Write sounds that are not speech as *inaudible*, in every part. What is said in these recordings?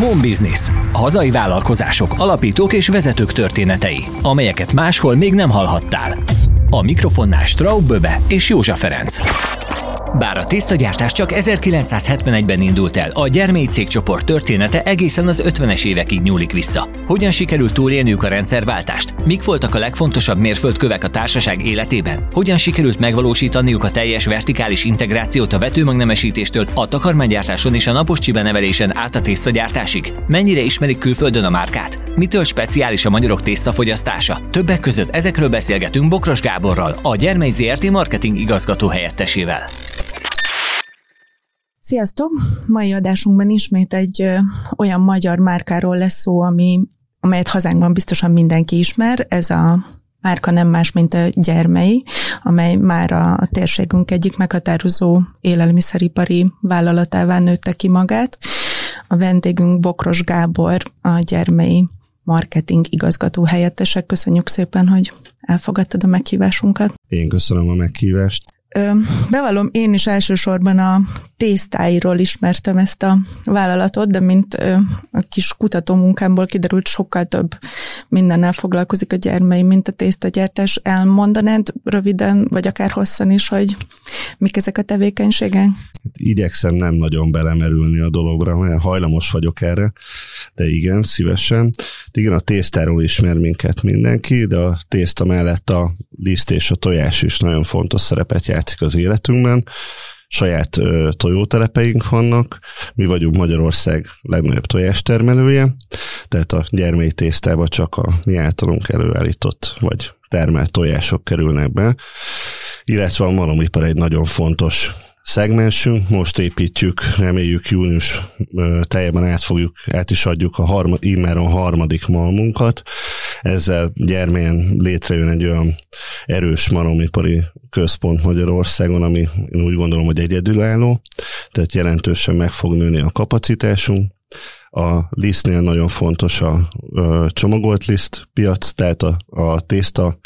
Home Business. Hazai vállalkozások, alapítók és vezetők történetei, amelyeket máshol még nem hallhattál. A mikrofonnál Straub Böbe és Józsa Ferenc. Bár a tésztagyártás csak 1971-ben indult el, a gyermei cégcsoport története egészen az 50-es évekig nyúlik vissza. Hogyan sikerült túlélniük a rendszerváltást? Mik voltak a legfontosabb mérföldkövek a társaság életében? Hogyan sikerült megvalósítaniuk a teljes vertikális integrációt a vetőmagnemesítéstől, a takarmánygyártáson és a napos nevelésen át a tésztagyártásig? Mennyire ismerik külföldön a márkát? Mitől speciális a magyarok tésztafogyasztása? Többek között ezekről beszélgetünk Bokros Gáborral, a Gyermely ZRT marketing igazgató helyettesével. Sziasztok! Mai adásunkban ismét egy olyan magyar márkáról lesz szó, ami, amelyet hazánkban biztosan mindenki ismer. Ez a márka nem más, mint a Gyermei, amely már a térségünk egyik meghatározó élelmiszeripari vállalatává nőtte ki magát. A vendégünk Bokros Gábor, a Gyermei marketing igazgató helyettesek. Köszönjük szépen, hogy elfogadtad a meghívásunkat. Én köszönöm a meghívást. Bevallom, én is elsősorban a tésztáiról ismertem ezt a vállalatot, de mint a kis kutatómunkámból kiderült, sokkal több mindennel foglalkozik a gyermei, mint a tésztagyártás. Elmondanád röviden, vagy akár hosszan is, hogy mik ezek a tevékenységek? Hát igyekszem nem nagyon belemerülni a dologra, mert hajlamos vagyok erre, de igen, szívesen. Igen, a tésztáról ismer minket mindenki, de a tészta mellett a liszt és a tojás is nagyon fontos szerepet játszik az életünkben. Saját ö, tojótelepeink vannak, mi vagyunk Magyarország legnagyobb tojástermelője, tehát a gyermei tésztába csak a mi általunk előállított vagy termelt tojások kerülnek be, illetve a malomipar egy nagyon fontos szegmensünk, most építjük, reméljük június teljében át fogjuk, át is adjuk a harma, harmadik malmunkat. Ezzel gyermelyen létrejön egy olyan erős malomipari központ Magyarországon, ami én úgy gondolom, hogy egyedülálló, tehát jelentősen meg fog nőni a kapacitásunk. A lisztnél nagyon fontos a, a csomagolt liszt piac, tehát a, a tészta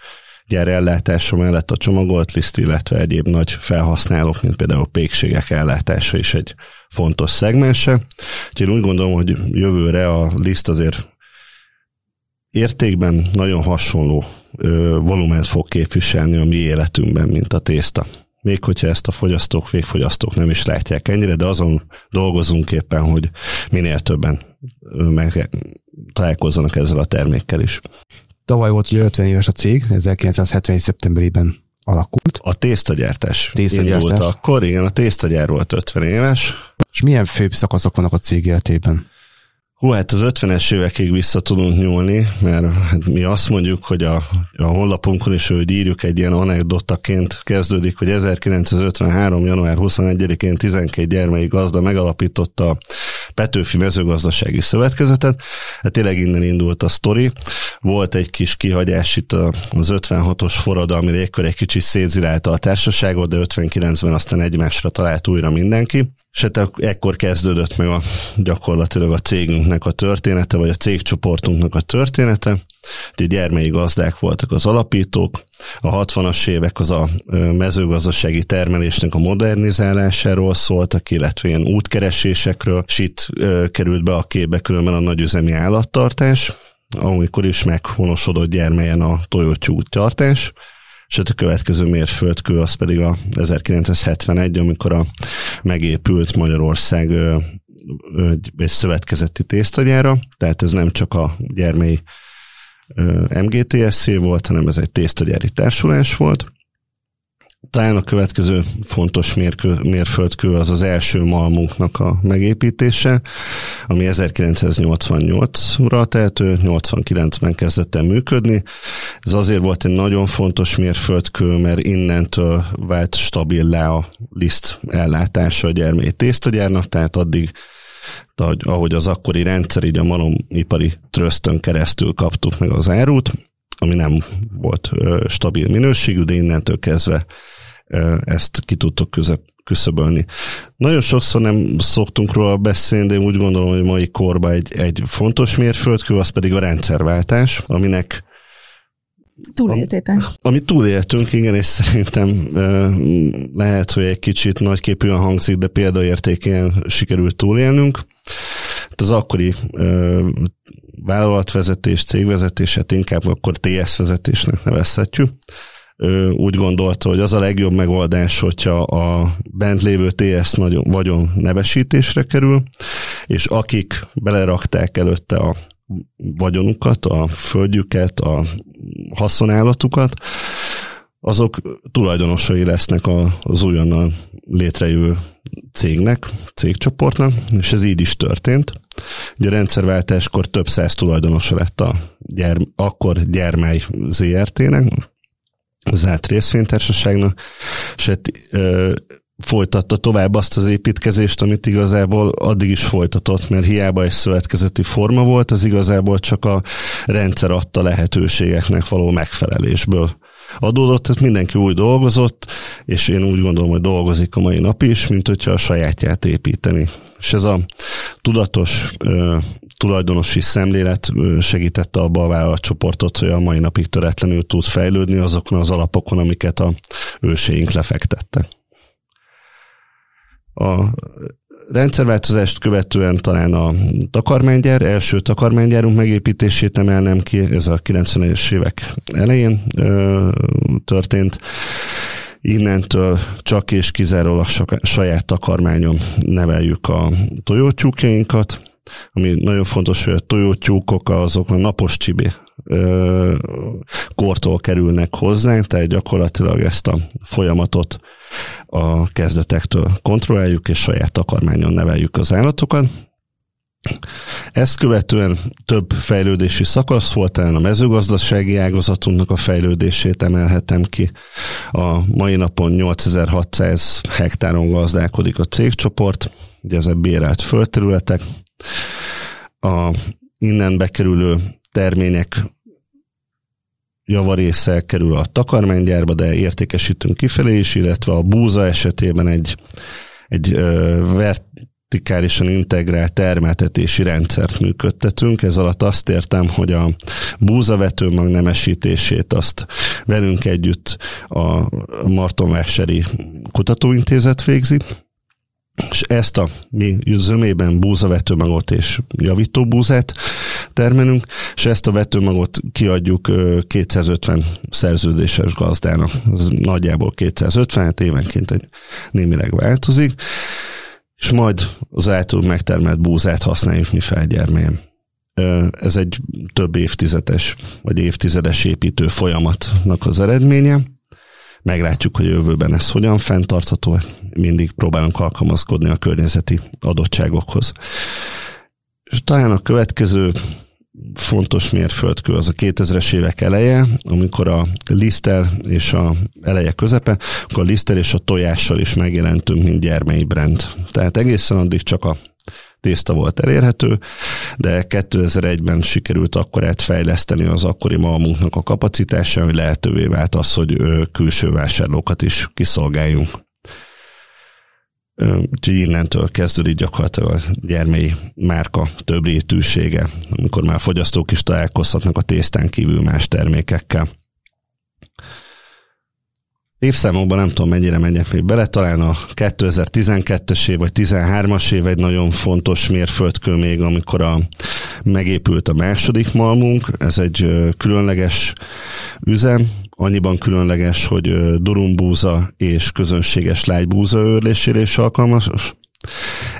gyár ellátása mellett a csomagolt liszt, illetve egyéb nagy felhasználók, mint például pékségek ellátása is egy fontos szegmense. Úgyhogy úgy gondolom, hogy jövőre a liszt azért értékben nagyon hasonló ö, volument fog képviselni a mi életünkben, mint a tészta. Még hogyha ezt a fogyasztók, végfogyasztók nem is látják ennyire, de azon dolgozunk éppen, hogy minél többen meg találkozzanak ezzel a termékkel is. Tavaly volt ugye 50 éves a cég, 1970. szeptemberében alakult. A tésztagyártás, tésztagyártás. indult akkor, igen, a tésztagyár volt 50 éves. És milyen főbb szakaszok vannak a cég életében? Hú, hát az 50-es évekig vissza tudunk nyúlni, mert hát mi azt mondjuk, hogy a, a honlapunkon is, hogy írjuk egy ilyen anekdotaként kezdődik, hogy 1953. január 21-én 12 gyermei gazda megalapította a Petőfi mezőgazdasági szövetkezetet. Hát tényleg innen indult a sztori. Volt egy kis kihagyás itt az 56-os forradalmi légkör, egy kicsit szétzilálta a társaságot, de 59-ben aztán egymásra talált újra mindenki. És hát ekkor kezdődött meg a, gyakorlatilag a cégünknek a története, vagy a cégcsoportunknak a története. Ugye gyermei gazdák voltak az alapítók, a 60-as évek az a mezőgazdasági termelésnek a modernizálásáról szóltak, illetve ilyen útkeresésekről, és itt került be a képbe különben a nagyüzemi állattartás, amikor is meghonosodott gyermelyen a tojótyú tartás, és a következő mérföldkő az pedig a 1971, amikor a megépült Magyarország egy szövetkezeti tésztagyára, tehát ez nem csak a gyermei MGTSC volt, hanem ez egy tésztagyári társulás volt. Talán a következő fontos mérkő, mérföldkő az az első malmunknak a megépítése, ami 1988-ra tehető, 89-ben kezdett el működni. Ez azért volt egy nagyon fontos mérföldkő, mert innentől vált stabil a liszt ellátása a gyermély tésztagyárnak, tehát addig ahogy az akkori rendszer, így a malomipari trösztön keresztül kaptuk meg az árut, ami nem volt ö, stabil minőségű, de innentől kezdve ö, ezt ki tudtuk közep, küszöbölni. Nagyon sokszor nem szoktunk róla beszélni, de én úgy gondolom, hogy mai korban egy, egy fontos mérföldkő, az pedig a rendszerváltás, aminek Túléltétek. Ami túléltünk, igen, és szerintem lehet, hogy egy kicsit nagyképűen hangzik, de példaértékén sikerült túlélnünk. az akkori ö, vállalatvezetés, cégvezetését inkább akkor TS vezetésnek nevezhetjük. Ő úgy gondolta, hogy az a legjobb megoldás, hogyha a bent lévő TS vagyon nevesítésre kerül, és akik belerakták előtte a vagyonukat, a földjüket, a haszonállatukat, azok tulajdonosai lesznek az újonnan létrejövő cégnek, cégcsoportnak, és ez így is történt. Ugye a rendszerváltáskor több száz tulajdonosa lett a gyerm, akkor gyermely ZRT-nek, zárt részvénytársaságnak, és hát, ö, folytatta tovább azt az építkezést, amit igazából addig is folytatott, mert hiába egy szövetkezeti forma volt, az igazából csak a rendszer adta lehetőségeknek való megfelelésből adódott, tehát mindenki úgy dolgozott, és én úgy gondolom, hogy dolgozik a mai nap is, mint hogyha a sajátját építeni. És ez a tudatos tulajdonosi szemlélet segítette abba a vállalatcsoportot, hogy a mai napig töretlenül tud fejlődni azokon az alapokon, amiket a őseink lefektettek. A rendszerváltozást követően talán a takarmánygyár, első takarmánygyárunk megépítését emelnem ki, ez a 90-es évek elején ö, történt. Innentől csak és kizárólag saját takarmányon neveljük a tojótyúkjainkat, ami nagyon fontos, hogy a tojótyúkok azok a napos csibé kortól kerülnek hozzánk, tehát gyakorlatilag ezt a folyamatot a kezdetektől kontrolláljuk, és saját takarmányon neveljük az állatokat. Ezt követően több fejlődési szakasz volt, talán a mezőgazdasági ágazatunknak a fejlődését emelhetem ki. A mai napon 8600 hektáron gazdálkodik a cégcsoport, ugye ezek bérelt földterületek. A innen bekerülő termények javarésze kerül a takarmánygyárba, de értékesítünk kifelé is, illetve a búza esetében egy, egy vertikálisan integrált termeltetési rendszert működtetünk. Ez alatt azt értem, hogy a búzavetőmag nemesítését azt velünk együtt a Martonvásári Kutatóintézet végzi, és ezt a mi zömében búzavetőmagot és javító búzát termelünk, és ezt a vetőmagot kiadjuk 250 szerződéses gazdának. Ez nagyjából 250, hát évenként egy némileg változik, és majd az által megtermelt búzát használjuk mi felgyermelyen. Ez egy több évtizedes, vagy évtizedes építő folyamatnak az eredménye Meglátjuk, hogy jövőben ez hogyan fenntartható. Mindig próbálunk alkalmazkodni a környezeti adottságokhoz. És talán a következő fontos mérföldkő az a 2000-es évek eleje, amikor a lisztel és a eleje közepe, akkor a lisztel és a tojással is megjelentünk, mint gyermei brand. Tehát egészen addig csak a tészta volt elérhető, de 2001-ben sikerült akkorát fejleszteni az akkori malmunknak a kapacitása, hogy lehetővé vált az, hogy külső vásárlókat is kiszolgáljunk. Úgyhogy innentől kezdődik gyakorlatilag a gyermei márka több rétűsége, amikor már fogyasztók is találkozhatnak a tésztán kívül más termékekkel. Évszámokban nem tudom mennyire menjek még bele, talán a 2012-es év vagy 13-as év egy nagyon fontos mérföldkő még, amikor a, megépült a második malmunk, ez egy különleges üzem, annyiban különleges, hogy durumbúza és közönséges lágybúza őrlésére is alkalmas.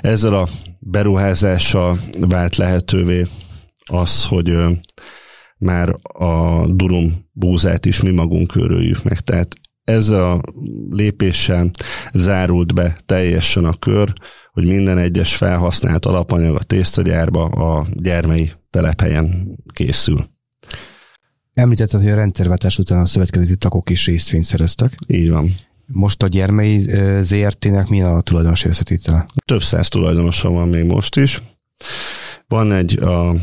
Ezzel a beruházással vált lehetővé az, hogy már a durum búzát is mi magunk őröljük meg. Tehát ezzel a lépéssel zárult be teljesen a kör, hogy minden egyes felhasznált alapanyag a tésztagyárba a gyermei telephelyen készül. Említetted, hogy a rendszerváltás után a szövetkezeti tagok is részvényt szereztek. Így van. Most a gyermei ZRT-nek milyen a tulajdonosi összetétele? Több száz tulajdonosa van még most is. Van egy a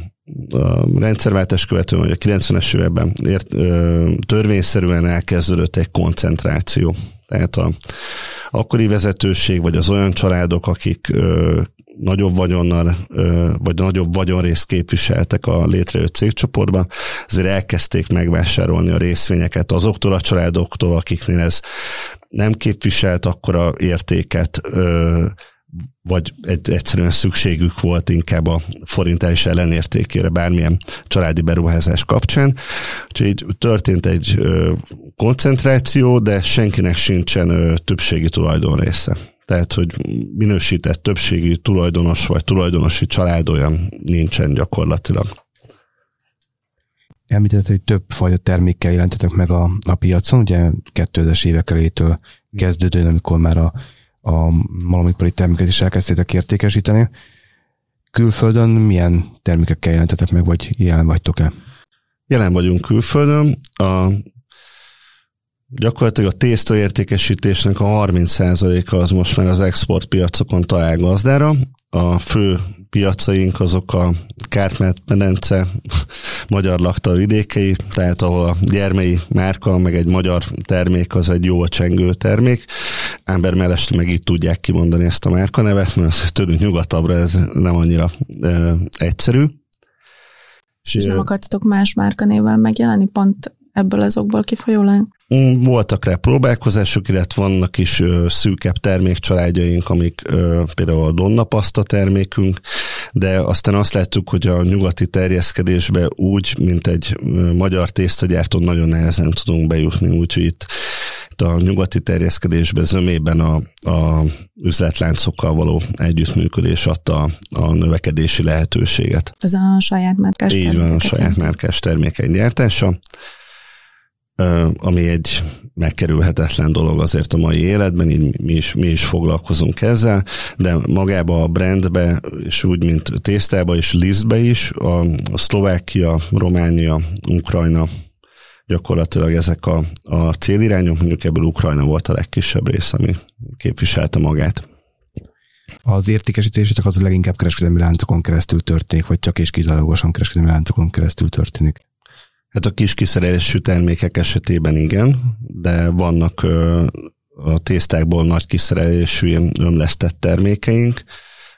a rendszerváltás követően, vagy a 90-es években ért, ö, törvényszerűen elkezdődött egy koncentráció. Tehát a akkori vezetőség, vagy az olyan családok, akik ö, nagyobb vagyonnal, vagy nagyobb vagyonrészt képviseltek a létrejött cégcsoportban, azért elkezdték megvásárolni a részvényeket azoktól a családoktól, akiknél ez nem képviselt akkora értéket, vagy egy, egyszerűen szükségük volt inkább a forintális ellenértékére bármilyen családi beruházás kapcsán. Úgyhogy így történt egy koncentráció, de senkinek sincsen többségi tulajdon része. Tehát, hogy minősített többségi tulajdonos vagy tulajdonosi család olyan nincsen gyakorlatilag. Említett, hogy több fajta termékkel jelentetek meg a, a piacon, ugye 2000-es évek elétől kezdődően, amikor már a, a malomipari terméket is elkezdtétek értékesíteni. Külföldön milyen termékekkel jelentetek meg, vagy jelen vagytok-e? Jelen vagyunk külföldön. A gyakorlatilag a tészta értékesítésnek a 30%-a az most már az exportpiacokon talál gazdára. A fő piacaink azok a Kárpát-medence, *laughs* magyar lakta vidékei, tehát ahol a gyermei márka, meg egy magyar termék, az egy jó csengő termék. Ember mellest meg így tudják kimondani ezt a márka nevet, mert *laughs* tőlünk nyugatabbra ez nem annyira e, egyszerű. És, és nem akartatok más márkanével megjelenni, pont ebből azokból kifolyólag? Voltak rá próbálkozások, illetve vannak is szűkebb termékcsaládjaink, amik például a Donna pasta termékünk, de aztán azt láttuk, hogy a nyugati terjeszkedésbe úgy, mint egy magyar tésztagyártó nagyon nehezen tudunk bejutni, úgyhogy itt, itt a nyugati terjeszkedésbe zömében a, a üzletláncokkal való együttműködés adta a növekedési lehetőséget. Ez a saját márkás Így van, a saját márkás termékek gyártása ami egy megkerülhetetlen dolog azért a mai életben, így mi is, mi is foglalkozunk ezzel, de magába a brandbe, és úgy, mint tésztába és lisztbe is, a, a Szlovákia, Románia, Ukrajna, gyakorlatilag ezek a, a célirányok, mondjuk ebből Ukrajna volt a legkisebb rész, ami képviselte magát. Az értékesítésetek az leginkább kereskedelmi láncokon keresztül történik, vagy csak és kizárólagosan kereskedelmi láncokon keresztül történik? Hát a kis kiszerelésű termékek esetében igen, de vannak a tésztákból nagy kiszerelésű ömlesztett termékeink,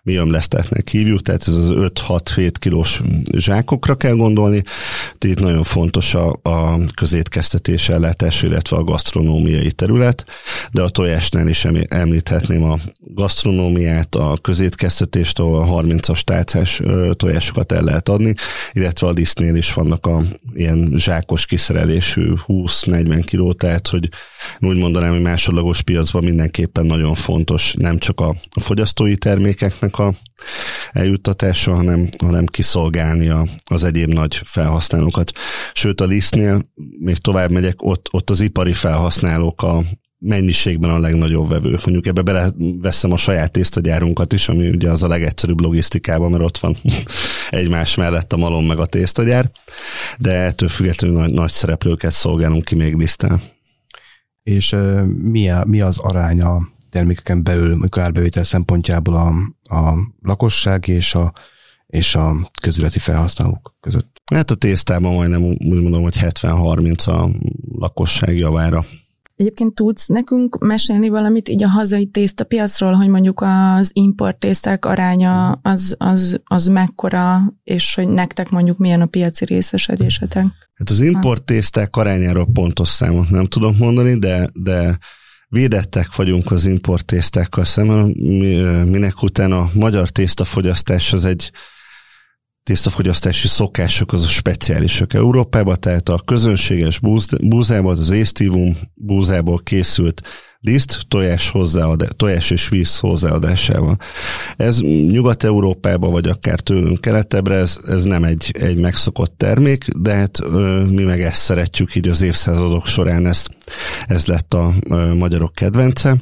mi ömlesztetnek hívjuk, tehát ez az 5-6-7 kilós zsákokra kell gondolni. Itt nagyon fontos a, a közétkeztetés ellátás, illetve a gasztronómiai terület, de a tojásnál is említhetném a gasztronómiát, a közétkeztetést, ahol a 30-as tálcás tojásokat el lehet adni, illetve a lisztnél is vannak a ilyen zsákos kiszerelésű 20-40 kiló, tehát hogy úgy mondanám, hogy másodlagos piacban mindenképpen nagyon fontos nem csak a fogyasztói termékeknek a eljuttatása, hanem, hanem kiszolgálni a, az egyéb nagy felhasználókat. Sőt, a lisztnél még tovább megyek, ott, ott az ipari felhasználók a mennyiségben a legnagyobb vevők. Mondjuk ebbe beleveszem a saját tésztagyárunkat is, ami ugye az a legegyszerűbb logisztikában, mert ott van *laughs* egymás mellett a malom meg a tésztagyár, de ettől függetlenül nagy, nagy szereplőket szolgálunk ki még lisztel. És uh, mi, a, mi az aránya termékeken belül, amikor árbevétel szempontjából a, a lakosság és a, és a közületi felhasználók között? Hát a tésztában majdnem úgy mondom, hogy 70-30 a lakosság javára. Egyébként tudsz nekünk mesélni valamit így a hazai tésztapiacról, hogy mondjuk az import tészták aránya az, az, az mekkora, és hogy nektek mondjuk milyen a piaci részesedésetek? Hát az import tészták arányáról pontos számot nem tudom mondani, de, de védettek vagyunk az import tésztákkal szemben, minek után a magyar tésztafogyasztás az egy tésztafogyasztási szokások az a speciálisok Európában, tehát a közönséges búzából, az észtívum búzából készült liszt tojás, hozzáad, tojás és víz hozzáadásával. Ez Nyugat-Európában, vagy akár tőlünk keletebbre, ez, ez nem egy, egy megszokott termék, de hát mi meg ezt szeretjük így az évszázadok során, ez, ez lett a magyarok kedvence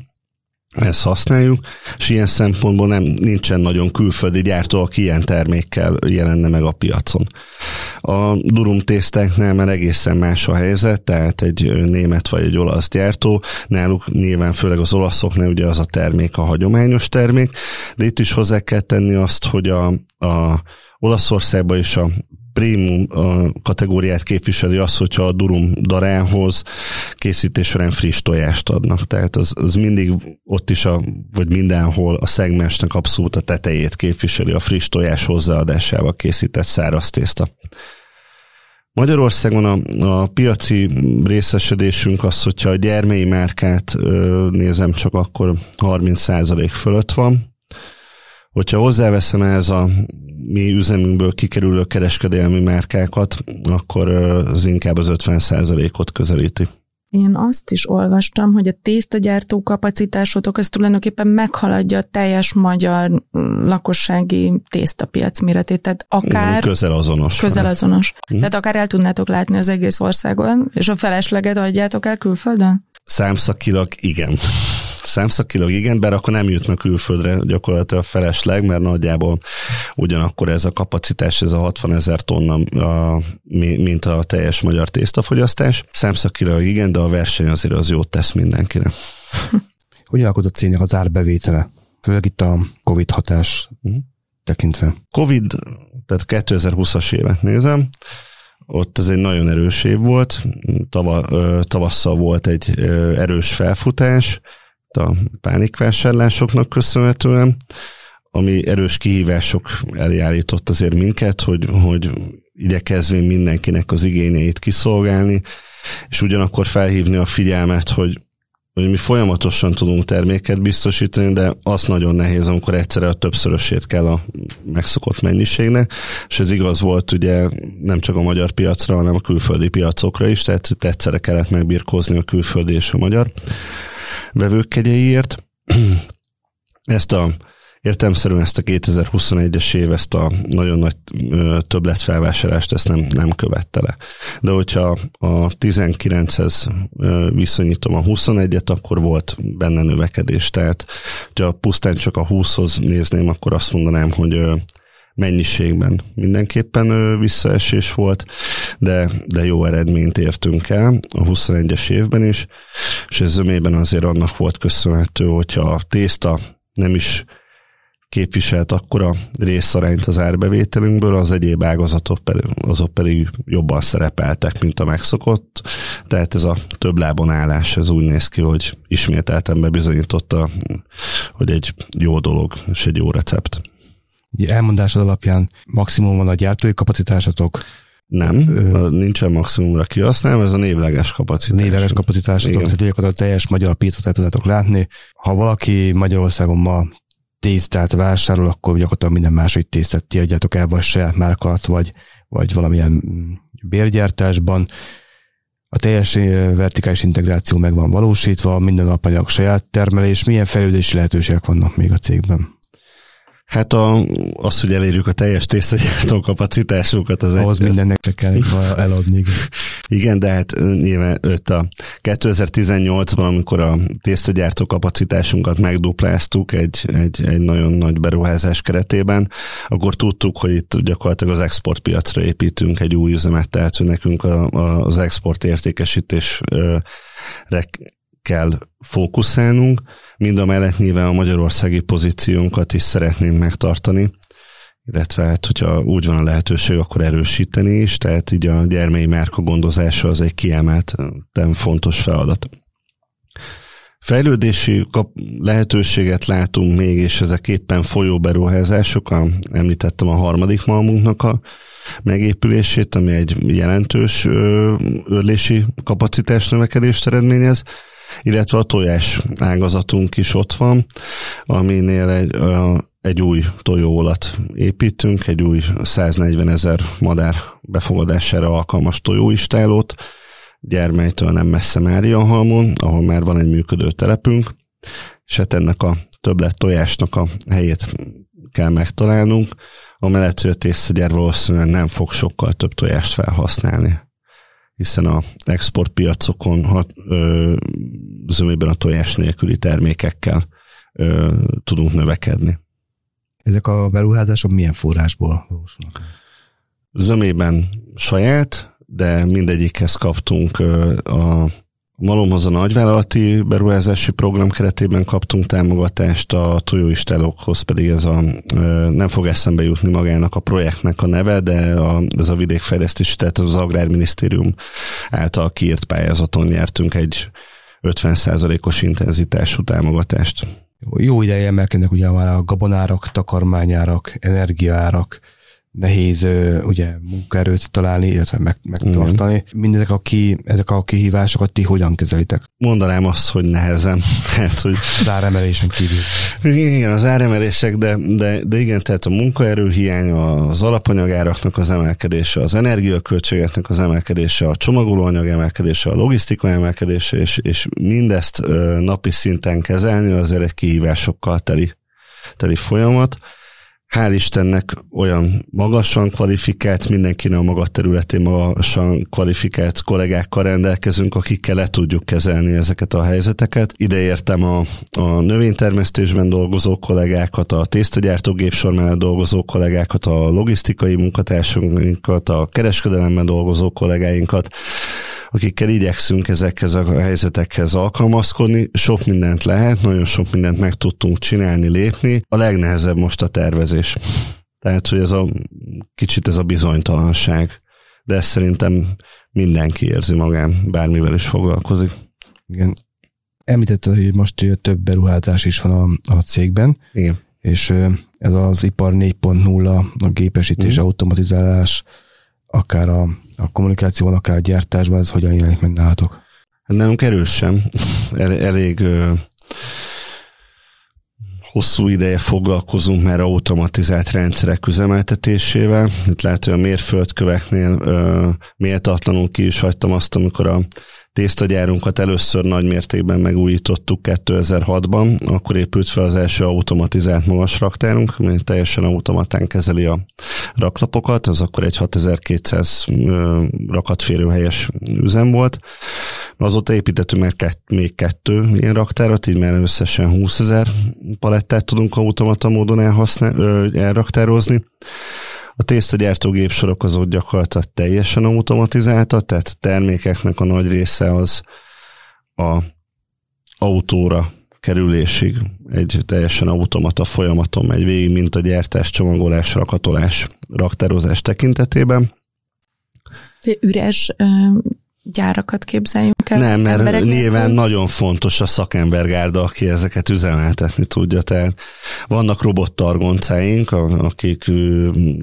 ezt használjuk, és ilyen szempontból nem nincsen nagyon külföldi gyártó, aki ilyen termékkel jelenne meg a piacon. A durum tésztáknál már egészen más a helyzet, tehát egy német vagy egy olasz gyártó, náluk nyilván főleg az olaszoknál ugye az a termék a hagyományos termék, de itt is hozzá kell tenni azt, hogy a, a Olaszországban is a prémium kategóriát képviseli az, hogyha a durum darához készítés friss tojást adnak. Tehát az, az mindig ott is, a, vagy mindenhol a szegmensnek abszolút a tetejét képviseli a friss tojás hozzáadásával készített száraz tészta. Magyarországon a, a piaci részesedésünk az, hogyha a gyermei márkát ö, nézem, csak akkor 30% fölött van, Hogyha hozzáveszem ez a mi üzemünkből kikerülő kereskedelmi márkákat, akkor az inkább az 50%-ot közelíti. Én azt is olvastam, hogy a tésztagyártó kapacitásotok az tulajdonképpen meghaladja a teljes magyar mm, lakossági tésztapiac méretét, tehát akár... Közel azonos. Közel azonos. Hm. Tehát akár el tudnátok látni az egész országon, és a felesleget adjátok el külföldön? Számszakilag igen. Számszakilag igen, bár akkor nem jutnak külföldre gyakorlatilag felesleg, mert nagyjából ugyanakkor ez a kapacitás, ez a 60 ezer tonna, a, mint a teljes magyar tésztafogyasztás. Számszakilag igen, de a verseny azért az jót tesz mindenkinek. *laughs* Hogyan alakult a cégnek az árbevétele? Főleg itt a Covid hatás uh-huh. tekintve. Covid, tehát 2020-as évet nézem, ott ez egy nagyon erős év volt, Tava, tavasszal volt egy erős felfutás, a pánikvásárlásoknak köszönhetően, ami erős kihívások eljállított azért minket, hogy, hogy igyekezvén mindenkinek az igényeit kiszolgálni, és ugyanakkor felhívni a figyelmet, hogy, hogy mi folyamatosan tudunk terméket biztosítani, de az nagyon nehéz, amikor egyszerre a többszörösét kell a megszokott mennyiségnek, és ez igaz volt ugye nem csak a magyar piacra, hanem a külföldi piacokra is, tehát egyszerre kellett megbirkózni a külföldi és a magyar vevőkegyeiért. *clears throat* Ezt a értelmszerűen ezt a 2021-es év, ezt a nagyon nagy többletfelvásárlást, ezt nem, nem követte le. De hogyha a 19-hez viszonyítom a 21-et, akkor volt benne növekedés. Tehát, hogyha pusztán csak a 20-hoz nézném, akkor azt mondanám, hogy mennyiségben mindenképpen visszaesés volt, de, de jó eredményt értünk el a 21-es évben is, és ez zömében azért annak volt köszönhető, hogyha a tészta nem is képviselt akkora részarányt az árbevételünkből, az egyéb ágazatok pedig, azok pedig jobban szerepeltek, mint a megszokott. Tehát ez a több lábon állás, ez úgy néz ki, hogy ismételten bebizonyította, hogy egy jó dolog és egy jó recept. Elmondásod alapján maximum van a gyártói kapacitásatok, nem, Ö, nincsen maximumra kihasználva, ez a névleges kapacitás. Névleges kapacitásotok, tehát gyakorlatilag a teljes magyar piacot el tudnátok látni. Ha valaki Magyarországon ma tésztát vásárol, akkor gyakorlatilag minden második tésztát ti adjátok el, vagy saját márka alatt, vagy, vagy valamilyen bérgyártásban. A teljes vertikális integráció meg van valósítva, minden alapanyag saját termelés. Milyen fejlődési lehetőségek vannak még a cégben? Hát a, az, hogy elérjük a teljes tésztagyártó kapacitásunkat, az Ahhoz egy, mindennek csak kell eladni. *laughs* Igen, de hát nyilván öt a 2018-ban, amikor a tésztagyártó kapacitásunkat megdupláztuk egy, egy, egy nagyon nagy beruházás keretében, akkor tudtuk, hogy itt gyakorlatilag az exportpiacra építünk egy új üzemet, tehát hogy nekünk a, a, az export értékesítésre kell fókuszálnunk, mind a mellett nyilván a magyarországi pozíciónkat is szeretném megtartani, illetve hát, hogyha úgy van a lehetőség, akkor erősíteni is, tehát így a gyermei márka gondozása az egy kiemelten fontos feladat. Fejlődési kap- lehetőséget látunk még, és ezek éppen folyó beruházások. A, említettem a harmadik malmunknak a megépülését, ami egy jelentős örlési kapacitás növekedést eredményez illetve a tojás ágazatunk is ott van, aminél egy, egy új tojóolat építünk, egy új 140 ezer madár befogadására alkalmas tojóistálót, gyermelytől nem messze Máriahalmon, ahol már van egy működő telepünk, és hát ennek a többlet tojásnak a helyét kell megtalálnunk, amellett, hogy a tésztagyár valószínűleg nem fog sokkal több tojást felhasználni hiszen a exportpiacokon hat, ö, zömében a tojás nélküli termékekkel ö, tudunk növekedni. Ezek a beruházások milyen forrásból valósulnak? Zömében saját, de mindegyikhez kaptunk a Malomhoz a nagyvállalati beruházási program keretében kaptunk támogatást, a tojóistálókhoz pedig ez a, nem fog eszembe jutni magának a projektnek a neve, de a, ez a vidékfejlesztési, tehát az Agrárminisztérium által kiírt pályázaton nyertünk egy 50%-os intenzitású támogatást. Jó ideje emelkednek ugye már a gabonárak, takarmányárak, energiaárak, nehéz ugye munkaerőt találni, illetve meg, megtartani. Igen. Mindezek a, ki, ezek a kihívásokat ti hogyan kezelitek? Mondanám azt, hogy nehezen. *laughs* hát, hogy... Az áremelésen kívül. Igen, az áremelések, de, de, de igen, tehát a munkaerő hiány, az alapanyagáraknak az emelkedése, az energiaköltségeknek az emelkedése, a csomagolóanyag emelkedése, a logisztika emelkedése, és, és mindezt napi szinten kezelni azért egy kihívásokkal teli, teli folyamat hál' Istennek olyan magasan kvalifikált, mindenkinek a maga területén magasan kvalifikált kollégákkal rendelkezünk, akikkel le tudjuk kezelni ezeket a helyzeteket. Ide értem a, a növénytermesztésben dolgozó kollégákat, a tésztagyártó gépsor mellett dolgozó kollégákat, a logisztikai munkatársunkat, a kereskedelemben dolgozó kollégáinkat, akikkel igyekszünk ezekhez a helyzetekhez alkalmazkodni. Sok mindent lehet, nagyon sok mindent meg tudtunk csinálni, lépni. A legnehezebb most a tervezés. Tehát, hogy ez a kicsit ez a bizonytalanság. De ezt szerintem mindenki érzi magán, bármivel is foglalkozik. Igen. Említette, hogy most több beruházás is van a, a cégben. Igen. És ez az ipar 4.0, a gépesítés, mm. automatizálás, akár a, a kommunikációban, akár a gyártásban, ez hogyan jelenik meg nálatok? Nálunk erősen, El, elég ö, hosszú ideje foglalkozunk már automatizált rendszerek üzemeltetésével. Itt lehet, hogy a mérföldköveknél ö, méltatlanul ki is hagytam azt, amikor a tésztagyárunkat először nagy mértékben megújítottuk 2006-ban, akkor épült fel az első automatizált magas raktárunk, ami teljesen automatán kezeli a raklapokat, az akkor egy 6200 rakatférőhelyes üzem volt. Azóta építettünk meg még kettő ilyen raktárat, így már összesen 20 ezer palettát tudunk automata módon elhasznál, elraktározni. A tésztagyártó sorok azok gyakorlatilag teljesen automatizáltak, tehát termékeknek a nagy része az a autóra kerülésig egy teljesen automata folyamaton megy végig, mint a gyártás, csomagolás, rakatolás, raktározás tekintetében. Üres gyárakat képzeljünk el? Nem, mert nyilván hogy... nagyon fontos a szakembergárda, aki ezeket üzemeltetni tudja. Tehát vannak robottargoncáink, akik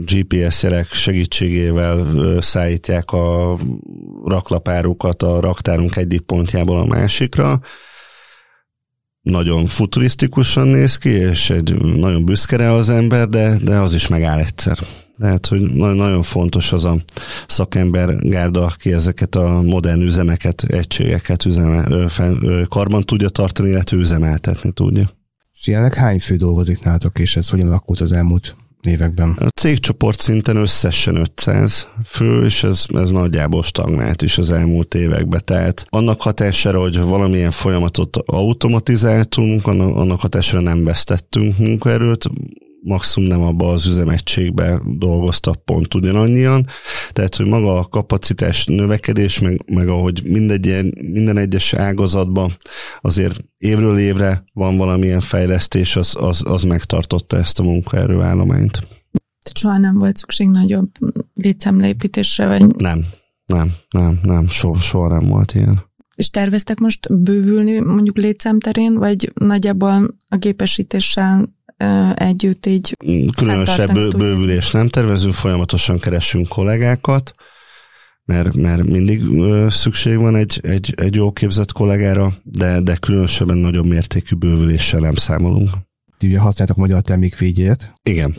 GPS jelek segítségével szállítják a raklapárukat a raktárunk egyik pontjából a másikra. Nagyon futurisztikusan néz ki, és egy nagyon büszke az ember, de, de az is megáll egyszer. Tehát, hogy nagyon fontos az a szakembergárda, aki ezeket a modern üzemeket, egységeket üzemel, fel, karban tudja tartani, illetve üzemeltetni tudja. És jelenleg hány fő dolgozik nálatok, és ez hogyan alakult az elmúlt években? A cégcsoport szinten összesen 500 fő, és ez, ez nagyjából stagnált is az elmúlt években. Tehát annak hatására, hogy valamilyen folyamatot automatizáltunk, annak, annak hatására nem vesztettünk munkaerőt, maximum nem abba az üzemegységbe dolgoztak pont ugyanannyian, tehát hogy maga a kapacitás növekedés, meg, meg ahogy mindegy, minden egyes ágazatban azért évről évre van valamilyen fejlesztés, az, az, az megtartotta ezt a munkaerőállományt. Soha nem volt szükség nagyobb létszámleépítésre? Vagy... Nem, nem, nem, nem, soha, soha nem volt ilyen. És terveztek most bővülni mondjuk létszámterén, vagy nagyjából a gépesítéssel együtt így Különösebb bő, bővülés nem tervezünk, folyamatosan keresünk kollégákat, mert, mert mindig szükség van egy, egy, egy jó képzett kollégára, de, de különösebben nagyobb mértékű bővüléssel nem számolunk. Ti ugye használtak magyar termékvédjegyet. Igen.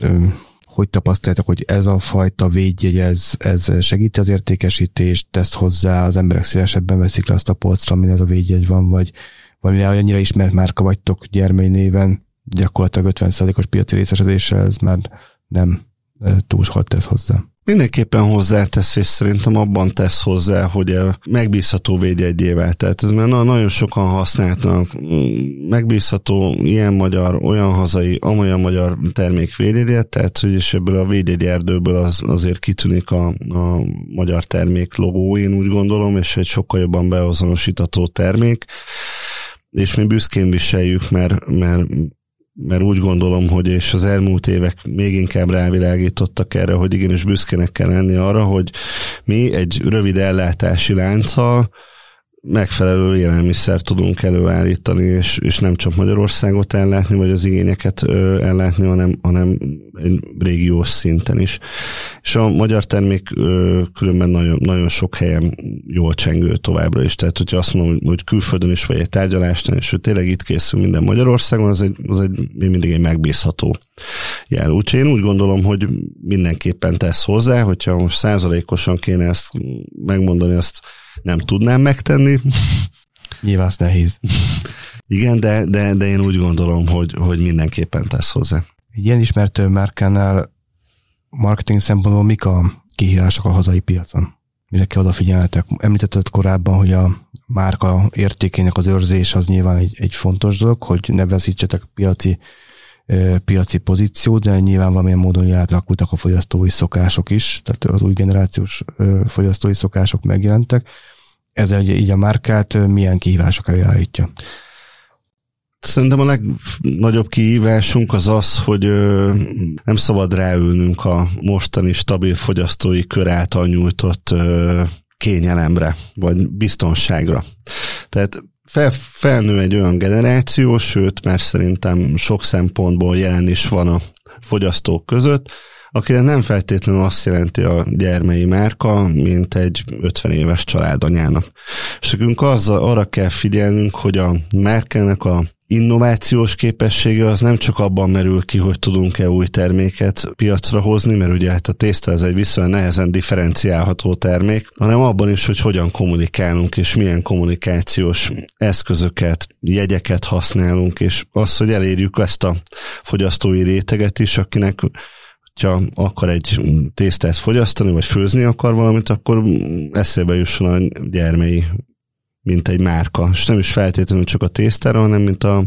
Hogy tapasztaljátok, hogy ez a fajta védjegy, ez, ez segíti az értékesítést, tesz hozzá, az emberek szívesebben veszik le azt a polcra, amin ez a védjegy van, vagy, vagy annyira ismert márka vagytok gyermely néven, gyakorlatilag 50%-os piaci részesedéssel ez már nem túl sokat tesz hozzá. Mindenképpen hozzátesz, és szerintem abban tesz hozzá, hogy megbízható védjegyével. Tehát ez már nagyon sokan használtak megbízható ilyen magyar, olyan hazai, amolyan magyar termék védjegyet, tehát hogy és ebből a védjegyerdőből az, azért kitűnik a, a magyar termék logó, én úgy gondolom, és egy sokkal jobban beazonosítható termék és mi büszkén viseljük, mert, mert mert úgy gondolom, hogy és az elmúlt évek még inkább rávilágítottak erre, hogy igenis büszkének kell lenni arra, hogy mi egy rövid ellátási lánccal megfelelő élelmiszer tudunk előállítani, és, és nem csak Magyarországot ellátni, vagy az igényeket ö, ellátni, hanem, hanem egy régiós szinten is. És a magyar termék ö, különben nagyon, nagyon sok helyen jól csengő továbbra is. Tehát, hogyha azt mondom, hogy külföldön is, vagy egy tárgyalástán, és hogy tényleg itt készül minden Magyarországon, az egy, az egy mindig egy megbízható jel. Úgyhogy én úgy gondolom, hogy mindenképpen tesz hozzá, hogyha most százalékosan kéne ezt megmondani, azt nem tudnám megtenni. Nyilván az nehéz. Igen, de, de, de én úgy gondolom, hogy, hogy mindenképpen tesz hozzá. Egy ilyen ismert márkánál marketing szempontból mik a kihívások a hazai piacon? Mire kell odafigyelnetek? Említetted korábban, hogy a márka értékének az őrzés az nyilván egy, egy fontos dolog, hogy ne veszítsetek piaci piaci pozíciót, de nyilván valamilyen módon átalakultak a fogyasztói szokások is, tehát az új generációs fogyasztói szokások megjelentek. Ezzel így a márkát milyen kihívások elé állítja? Szerintem a legnagyobb kihívásunk az az, hogy nem szabad ráülnünk a mostani stabil fogyasztói kör által nyújtott kényelemre, vagy biztonságra. Tehát fel, felnő egy olyan generáció, sőt, mert szerintem sok szempontból jelen is van a fogyasztók között, akire nem feltétlenül azt jelenti a gyermei márka, mint egy 50 éves családanyának. És nekünk azzal, arra kell figyelnünk, hogy a márkának a innovációs képessége az nem csak abban merül ki, hogy tudunk-e új terméket piacra hozni, mert ugye hát a tészta ez egy viszonylag nehezen differenciálható termék, hanem abban is, hogy hogyan kommunikálunk, és milyen kommunikációs eszközöket, jegyeket használunk, és az, hogy elérjük ezt a fogyasztói réteget is, akinek ha akar egy tésztát fogyasztani, vagy főzni akar valamit, akkor eszébe jusson a gyermei mint egy márka, és nem is feltétlenül csak a tésztára, hanem mint a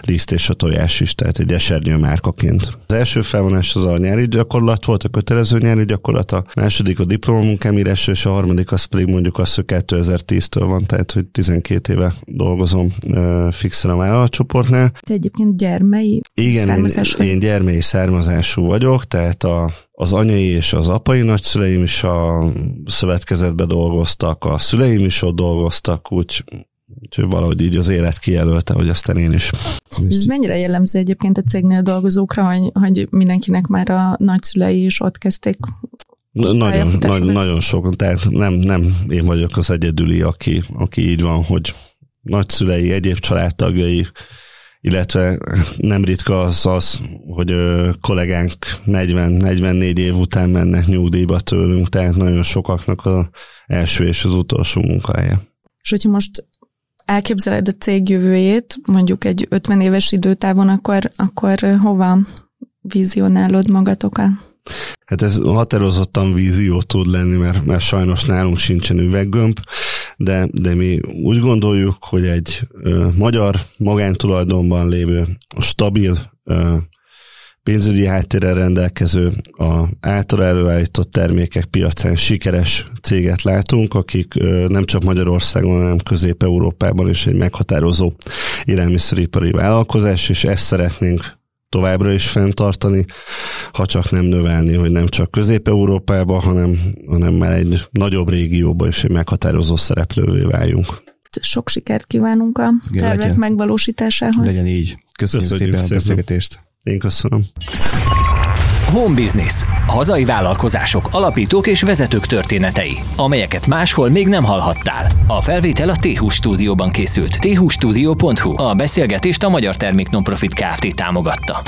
liszt és a tojás is, tehát egy esernyő márkaként. Az első felvonás az a nyári gyakorlat volt, a kötelező nyári gyakorlat, a második a diplomamunkám írás, és a harmadik az pedig mondjuk az, hogy 2010-től van, tehát hogy 12 éve dolgozom uh, fixen a vállalatcsoportnál. Te egyébként gyermei Igen, én, én gyermei származású vagyok, tehát a az anyai és az apai nagyszüleim is a szövetkezetbe dolgoztak, a szüleim is ott dolgoztak, úgy, úgyhogy valahogy így az élet kijelölte, hogy aztán én is. Ez mennyire jellemző egyébként a cégnél dolgozókra, hogy, hogy mindenkinek már a nagyszülei is ott kezdték nagyon, nagyon, nagyon sok, tehát nem, nem én vagyok az egyedüli, aki, aki így van, hogy nagyszülei, egyéb családtagjai illetve nem ritka az az, hogy kollégánk 40-44 év után mennek nyugdíjba tőlünk, tehát nagyon sokaknak az első és az utolsó munkahelye. És hogyha most elképzeled a cég jövőjét, mondjuk egy 50 éves időtávon, akkor, akkor hova vizionálod magatokat? Hát ez határozottan vízió tud lenni, mert, mert sajnos nálunk sincsen üveggömb, de, de mi úgy gondoljuk, hogy egy ö, magyar magántulajdonban lévő, stabil ö, pénzügyi háttérrel rendelkező, a által előállított termékek piacán sikeres céget látunk, akik nem csak Magyarországon, hanem Közép-Európában is egy meghatározó élelmiszeripari vállalkozás, és ezt szeretnénk továbbra is fenntartani, ha csak nem növelni, hogy nem csak Közép-Európában, hanem, hanem már egy nagyobb régióba is egy meghatározó szereplővé váljunk. Sok sikert kívánunk a tervek legyen, megvalósításához. Legyen így. Köszönjük, Köszönjük szépen, szépen a beszélgetést. Én köszönöm. Home Business. Hazai vállalkozások, alapítók és vezetők történetei, amelyeket máshol még nem hallhattál. A felvétel a t stúdióban készült. thstudio.hu. A beszélgetést a Magyar Termék Nonprofit Kft. támogatta.